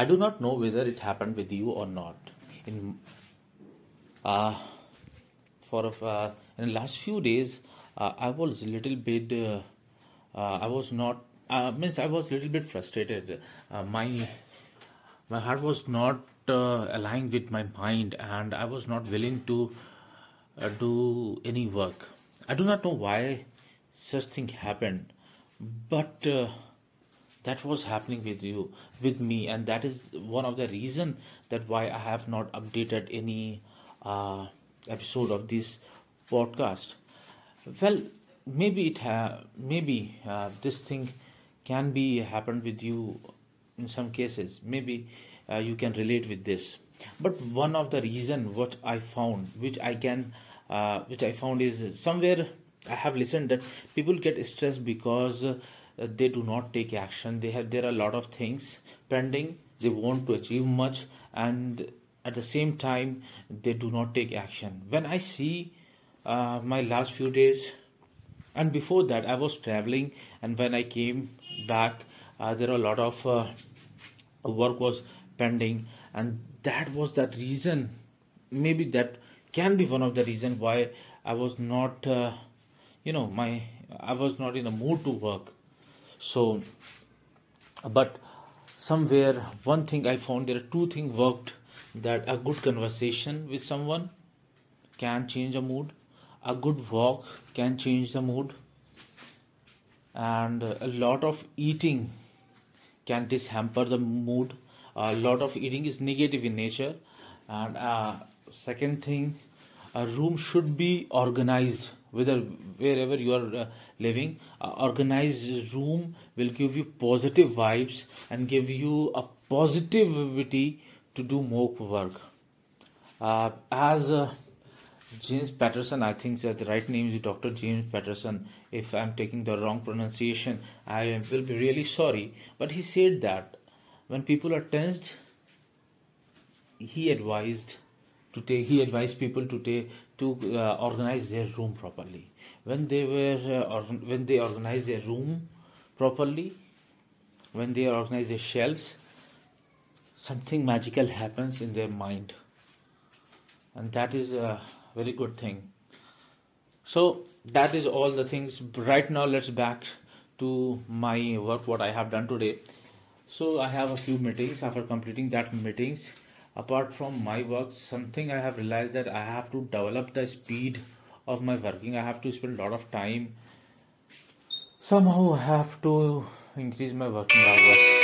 I do not know whether it happened with you or not. In uh, for uh, in the last few days, uh, I was a little bit. Uh, uh, I was not. Uh, means I was a little bit frustrated. Uh, my my heart was not aligned with my mind, and I was not willing to do any work. I do not know why such thing happened, but. That was happening with you with me and that is one of the reason that why i have not updated any uh, episode of this podcast. Well maybe it ha- maybe uh, this thing can be happened with you in some cases. Maybe uh, you can relate with this. But one of the reason what i found which i can uh, which i found is somewhere i have listened that people get stressed because they do not take action. They have there are a lot of things pending. They want to achieve much and at the same time they do not take action. When i see uh, my last few days and before that i was traveling and when i came back uh, there are a lot of uh, work was pending and that was that reason. Maybe that can be one of the reason why i was not uh, you know my i was not in a mood to work so but somewhere one thing i found there are two things worked that a good conversation with someone can change a mood a good walk can change the mood and a lot of eating can this hamper the mood. A lot of eating is negative in nature and uh, second thing a room should be organized whether wherever you are uh, living organized room will give you positive vibes and give you a positivity to do more work uh, as uh, James Patterson, I think that the right name is Dr. James Patterson. If I'm taking the wrong pronunciation, I will be really sorry. But he said that when people are tensed, he advised to take. He advised people to take to uh, organize their room properly. When they were uh, or, when they organize their room properly, when they organize their shelves, something magical happens in their mind, and that is a very good thing. So that is all the things. Right now, let's back to my work. What I have done today. So I have a few meetings. After completing that meetings, apart from my work something i have realized that i have to develop the speed of my working. I have to spend a lot of time. Somehow i have to increase my working hours